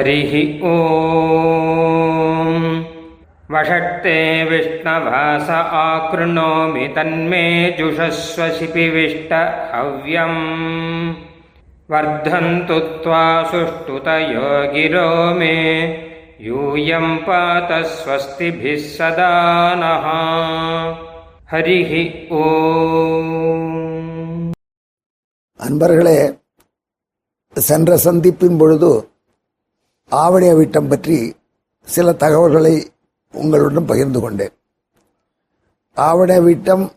हरिः ॐ वषट्ते विष्णवास आकृणोमि तन्मे जुषस्व शिपिविष्ट हव्यम् वर्धन्तु त्वा सुष्ठुतयो गिरो मे यूयं पात स्वस्तिभिः सदा नः हरिः ॐ அன்பர்களே சென்ற சந்திப்பின் பொழுது ஆவணிய வீட்டம் பற்றி சில தகவல்களை உங்களுடன் பகிர்ந்து கொண்டேன். ஆவணிய வீட்டம்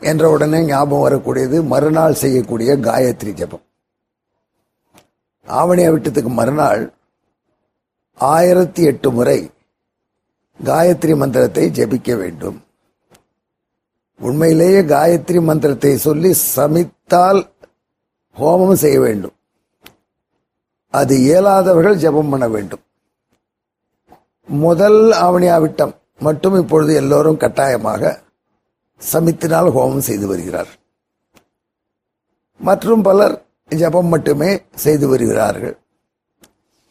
என்ற உடனே ஞாபகம் வரக்கூடியது மறுநாள் செய்யக்கூடிய காயத்ரி ஜபம். ஆவணிய வீட்டத்துக்கு மறுநாள் ஆயிரத்தி எட்டு முறை காயத்ரி மந்திரத்தை ஜபிக்க வேண்டும். உண்மையிலேயே காயத்ரி மந்திரத்தை சொல்லி சமித்தால் ஹோமம் செய்ய வேண்டும். அது இயலாதவர்கள் ஜெபம் பண்ண வேண்டும். முதல் ஆவணியாவிட்டம் மட்டும் இப்பொழுது எல்லோரும் கட்டாயமாக சமித்தினால் ஹோமம் செய்து வருகிறார். மற்றும் பலர் ஜெபம் மட்டுமே செய்து வருகிறார்கள்.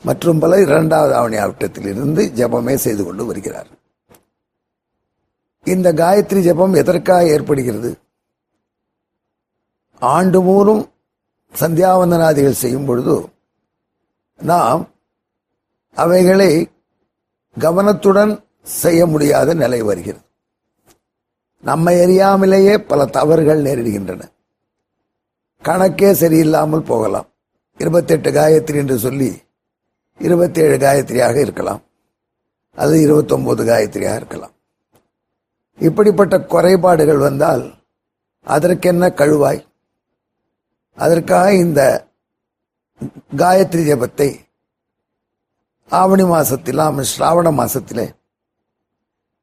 மற்றும் பலர் இரண்டாவது ஆவணியாவிட்டத்தில் இருந்து ஜெபமே செய்து கொண்டு வருகிறார். இந்த காயத்ரி ஜெபம் எதற்காக ஏற்படுகிறது? ஆண்டு மூலம் சந்தியாவந்தனாதிகள் செய்யும் பொழுது நாம் அவைகளை கவனத்துடன் செய்ய முடியாத நிலை வருகிறது. நம்மை அறியாமலேயே பல தவறுகள் நேரிடுகின்றன. கணக்கே சரியில்லாமல் போகலாம். இருபத்தெட்டு காயத்ரி என்று சொல்லி இருபத்தேழு காயத்ரியாக இருக்கலாம். அது இருபத்தொன்பது காயத்ரியாக இருக்கலாம். இப்படிப்பட்ட குறைபாடுகள் வந்தால் அதற்கென்ன கழுவாய்? அதற்காக இந்த காயத்ரி ஜபத்தை ஆவணி மாசத்தில் ஸ்ராவண மாசத்திலே.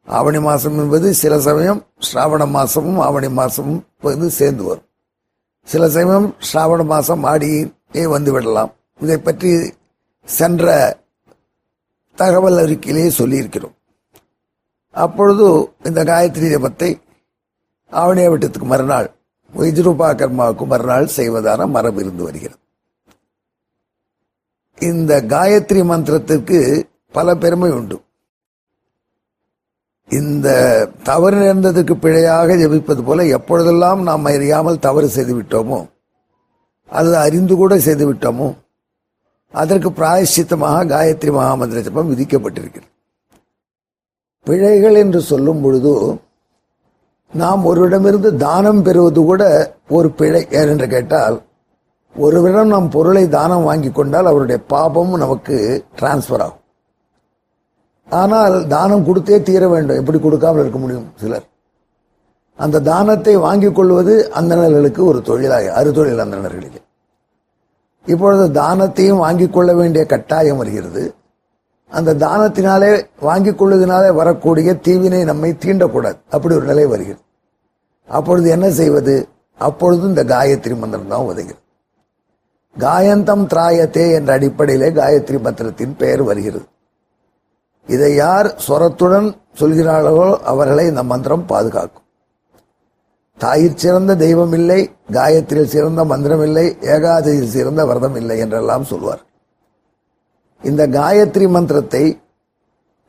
ஆவணி மாசம் என்பது சில சமயம் ஸ்ராவண மாசமும் ஆவணி மாசமும் வந்து சேர்ந்து வரும். சில சமயம் ஸ்ராவண மாசம் ஆடியே வந்து விடலாம். இதை பற்றி சென்ற தகவல் அறிக்கையிலேயே சொல்லியிருக்கிறோம். அப்பொழுது இந்த காயத்ரி ஜபத்தை ஆவணிய வட்டத்துக்கு மறுநாள் விஜ்ரூபா கர்மாவுக்கு மறுநாள் செய்வதான மரபு இருந்து வருகிறது. இந்த காயத்ரி மந்திரத்திற்கு பல பெருமை உண்டு. இந்த தவறு நேர்ந்ததற்கு பிழையாக ஜபிப்பது போல எப்பொழுதெல்லாம் நாம் அறியாமல் தவறு செய்து விட்டோமோ அது அறிந்து கூட செய்து விட்டோமோ அதற்கு பிராயஷ்சித்தமாக காயத்ரி மகாமந்திர ஜபம் விதிக்கப்பட்டிருக்கிறது. பிழைகள் என்று சொல்லும் பொழுது நாம் ஒருவிடமிருந்து தானம் பெறுவது கூட ஒரு பிழை ஏனென்று கேட்டால் ஒருவரிடம் நாம் பொருளை தானம் வாங்கி கொண்டால் அவருடைய பாபமும் நமக்கு டிரான்ஸ்பர் ஆகும். ஆனால் தானம் கொடுத்தே தீர வேண்டும். எப்படி கொடுக்காமல் இருக்க முடியும்? சிலர். அந்த தானத்தை வாங்கிக் கொள்வது அந்தணர்களுக்கு ஒரு தொழிலாக அறுதொழில் அந்தணர்களுக்கு. இப்பொழுது தானத்தையும் வாங்கிக் கொள்ள வேண்டிய கட்டாயம் வருகிறது. அந்த தானத்தினாலே வாங்கிக் கொள்வதனாலே வரக்கூடிய தீவினை நம்மை தீண்டக்கூடாது. அப்படி ஒரு நிலை வருகிறது. அப்பொழுது என்ன செய்வது? அப்பொழுது இந்த காயத்ரி மந்திரம் தான் உதவுகிறது. காயந்தம் திராயத்தே என்ற அடிப்படையிலே காயத்ரி மந்திரத்தின் பெயர் வருகிறது. இதை யார் சொரத்துடன் சொல்கிறார்களோ அவர்களை இந்த மந்திரம் பாதுகாக்கும். தாயிற் சிறந்த தெய்வம் இல்லை காயத்ரியில் சிறந்த மந்திரம் இல்லை ஏகாதசியில் சிறந்த விரதம் இல்லை என்றெல்லாம் சொல்வார். இந்த காயத்ரி மந்திரத்தை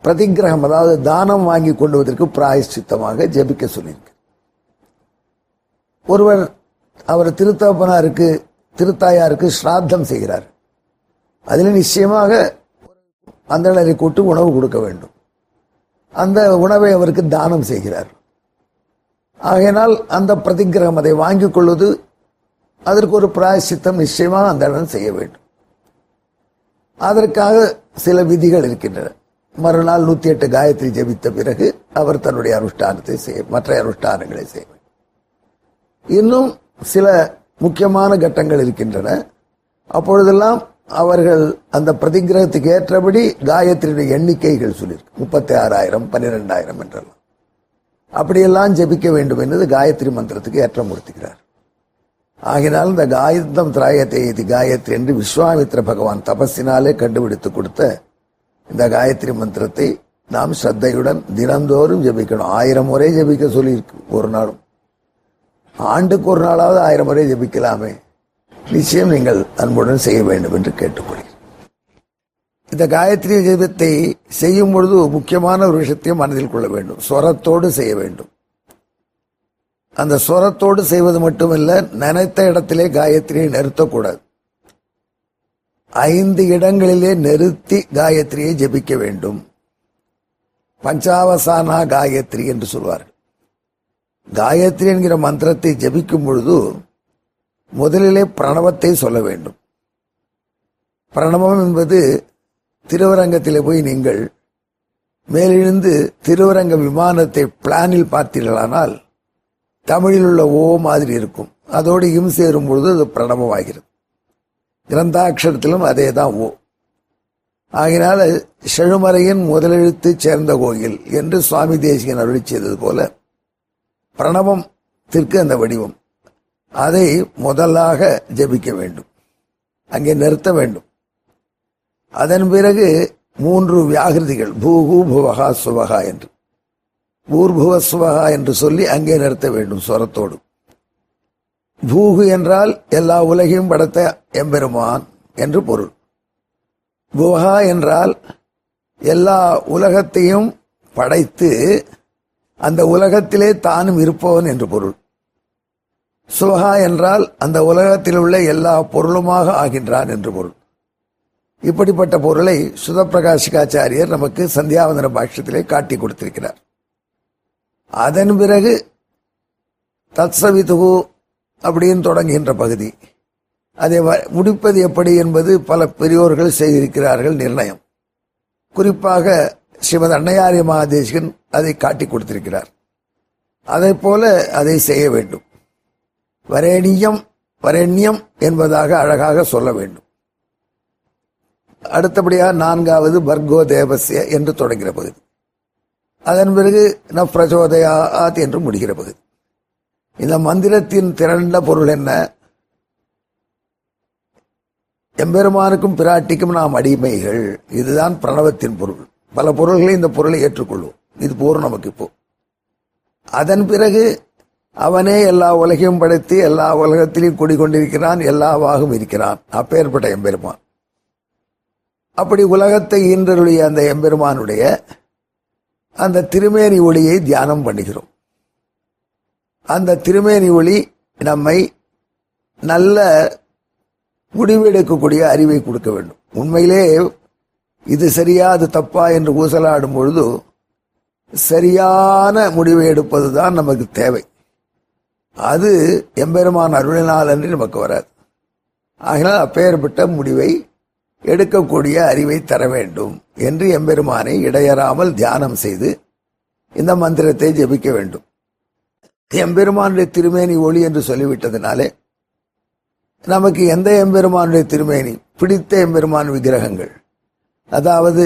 பிரதிகிரகம் அதாவது தானம் வாங்கி கொண்டுவதற்கு பிராயஷ்சித்தமாக ஜெபிக்க சொல்லியிருக்கு ஒருவர் அவர் திருத்தப்பனாருக்கு திருத்தாயாருக்கு ஸ்ராத்தம் செய்கிறார். அதில் நிச்சயமாக அந்தனரை கூட்டு உணவு கொடுக்க வேண்டும். அந்த உணவை அவருக்கு தானம் செய்கிறார். ஆகையினால் அந்த பிரதிகிரகம் அதை வாங்கி கொள்வது அதற்கு ஒரு பிராயசித்தம் நிச்சயமாக அந்த செய்ய வேண்டும். அதற்காக சில விதிகள் இருக்கின்றன. மறுநாள் நூத்தி எட்டு காயத்ரி ஜபித்த பிறகு அவர் தன்னுடைய அனுஷ்டானத்தை செய்ய மற்ற அனுஷ்டானங்களை செய்ய இன்னும் சில முக்கியமான கட்டங்கள் இருக்கின்றன. அப்பொழுதெல்லாம் அவர்கள் அந்த பிரதிகிரகத்துக்கு ஏற்றபடி காயத்ரியுடைய எண்ணிக்கைகள் சொல்லியிருக்கு. முப்பத்தி ஆறாயிரம் பன்னிரெண்டாயிரம் என்றெல்லாம். அப்படியெல்லாம் ஜபிக்க வேண்டும் என்பது காயத்ரி மந்திரத்துக்கு ஏற்றமுறுத்துகிறார் ஆகினால் இந்த காயத்தம் திராயத்தை இது காயத்ரி என்று விஸ்வாமித்ர பகவான் தபஸினாலே கண்டுபிடித்து கொடுத்த இந்த காயத்ரி மந்திரத்தை நாம் ஸ்ரத்தையுடன் தினந்தோறும் ஜபிக்கணும். ஆயிரம் முறை ஜபிக்க சொல்லியிருக்கு ஒரு நாளும். ஆண்டுக்கு ஒரு நாளாவது ஆயிரம் முறை ஜபிக்கலாமே. நிச்சயம் நீங்கள் அன்புடன் செய்ய வேண்டும் என்று கேட்டுக்கொள்கிறேன். இந்த காயத்ரி ஜெபத்தை செய்யும் பொழுது முக்கியமான ஒரு விஷயத்தையும் மனதில் கொள்ள வேண்டும். ஸ்வரத்தோடு செய்ய வேண்டும். அந்த ஸ்வரத்தோடு செய்வது மட்டுமல்ல நினைத்த இடத்திலே காயத்ரியை நிறுத்தக்கூடாது. ஐந்து இடங்களிலே நிறுத்தி காயத்ரியை ஜெபிக்க வேண்டும். பஞ்சாவசானா காயத்ரி என்று சொல்வார்கள். காயத்ரி என்கிற மந்திரத்தை ஜபிக்கும் பொழுது முதலிலே பிரணவத்தை சொல்ல வேண்டும். பிரணவம் என்பது திருவரங்கத்தில் போய் நீங்கள் மேலிருந்து திருவரங்க விமானத்தை பிளானில் பார்த்தீர்களானால் தமிழில் உள்ள ஓ மாதிரி இருக்கும். அதோடு இம் சேரும் பொழுது அது பிரணவமாகிறது. கிரந்தாட்சரத்திலும் அதே தான் ஓ. ஆகினால செழுமறையின் முதலெழுத்து சேர்ந்த கோயில் என்று சுவாமி தேசிகன் அருளி செய்தது போல பிரணவம் திற்கு அந்த வடிவம். அதை முதலாக ஜபிக்க வேண்டும். அங்கே நிறுத்த வேண்டும். அதன் பிறகு மூன்று வியாகிருதிகள் பூகு புவகா சுவகா என்று. பூர்புவ சுவகா என்று சொல்லி அங்கே நிறுத்த வேண்டும் சுரத்தோடு பூகு என்றால் எல்லா உலகையும் படைத்த எம்பெருமான் என்று பொருள். புவகா என்றால் எல்லா உலகத்தையும் படைத்து அந்த உலகத்திலே தானும் இருப்பவன் என்று பொருள். சுகா என்றால் அந்த உலகத்தில் உள்ள எல்லா பொருளுமாக ஆகின்றான் என்று பொருள். இப்படிப்பட்ட பொருளை சுதப்பிரகாஷிகாச்சாரியர் நமக்கு சந்தியாவந்தன பாஷ்யத்திலே காட்டி கொடுத்திருக்கிறார். அதன் பிறகு தத்சவிதுகு அப்படின்னு தொடங்குகின்ற பகுதி. அதை முடிப்பது எப்படி என்பது பல பெரியோர்கள் செய்திருக்கிறார்கள் நிர்ணயம். குறிப்பாக ஸ்ரீமத் அன்னையாரிய மகாதேசிகன் அதை காட்டி கொடுத்திருக்கிறார். அதை போல அதை செய்ய வேண்டும். வரேணியம் வரேண்யம் என்பதாக அழகாக சொல்ல வேண்டும். அடுத்தபடியாக நான்காவது பர்கோ தேவசிய என்று தொடங்கிற பகுதி. அதன் பிறகு ந பிரச்சோதயாத் என்று முடிகிற பகுதி. இந்த மந்திரத்தின் திரண்ட பொருள் என்ன? எம்பெருமானுக்கும் பிராட்டிக்கும் நாம் அடிமைகள். இதுதான் பிரணவத்தின் பொருள். பல பொருள்களை இந்த பொருளை ஏற்றுக்கொள்வோம். இது போரும் நமக்கு இப்போ. அதன் பிறகு அவனே எல்லா உலகையும் படைத்து எல்லா உலகத்திலையும் குடிக்கொண்டிருக்கிறான் எல்லாவாகவும் இருக்கிறான். அப்பேற்பட்ட எம்பெருமான். அப்படி உலகத்தை ஈன்றருடைய அந்த எம்பெருமானுடைய அந்த திருமேனி ஒளியை தியானம் பண்ணுகிறோம். அந்த திருமேனி ஒளி நம்மை நல்ல முடிவெடுக்கக்கூடிய அறிவை கொடுக்க வேண்டும். உண்மையிலே இது சரியா அது தப்பா என்று ஊசலாடும் பொழுது சரியான முடிவை எடுப்பதுதான் நமக்கு தேவை. அது எம்பெருமான் அருளினால் அன்றி நமக்கு வராது. ஆகினால் அப்பேற்பட்ட முடிவை எடுக்கக்கூடிய அறிவை தர வேண்டும் என்று எம்பெருமானை இடையறாமல் தியானம் செய்து இந்த மந்திரத்தை ஜெபிக்க வேண்டும். எம்பெருமானுடைய திருமேனி ஒளி என்று சொல்லிவிட்டதினாலே நமக்கு எந்த எம்பெருமானுடைய திருமேனி பிடித்த எம்பெருமான் விக்கிரகங்கள் அதாவது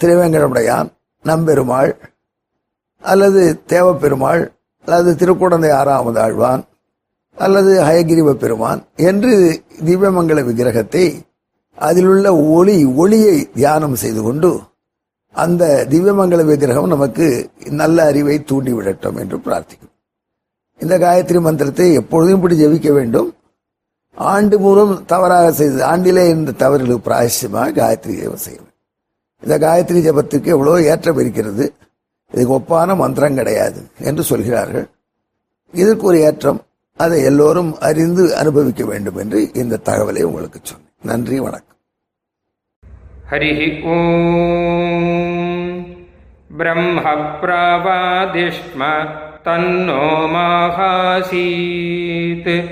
திருவேங்கடமுடையான் நம்பெருமாள் அல்லது தேவப்பெருமாள் அல்லது திருக்குடந்தை ஆறாவது ஆழ்வான் அல்லது ஹயகிரிவ பெருமான் என்று திவ்யமங்கல விக்கிரகத்தை அதிலுள்ள ஒளி ஒளியை தியானம் செய்து கொண்டு அந்த திவ்யமங்கல விக்கிரகம் நமக்கு நல்ல அறிவை தூண்டிவிடட்டும் என்று பிரார்த்திக்கும். இந்த காயத்ரி மந்திரத்தை எப்பொழுதும் இப்படி ஜெபிக்க வேண்டும். ஆண்டு மூலம் தவறாக செய்து ஆண்டிலே இந்த தவறுகளுக்கு பிராயசியமாக காயத்ரி ஜெபம் செய்ய வேண்டும் இந்த காயத்ரி ஜபத்துக்கு எவ்வளோ ஏற்றம் இருக்கிறது. இதுக்கு ஒப்பான மந்திரம் கிடையாது என்று சொல்கிறார்கள். இதற்கு ஒரு ஏற்றம் அதை எல்லோரும் அறிந்து அனுபவிக்க வேண்டும் என்று இந்த தகவலை உங்களுக்கு சொன்னேன். நன்றி வணக்கம். ஹரி ஓம். பிரம்ம பிரவாதிஷ்ம தன்னோ மாகாசீத்.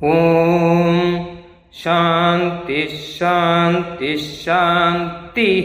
ஓம். சாந்தி ஷாந்தி ஷாந்தி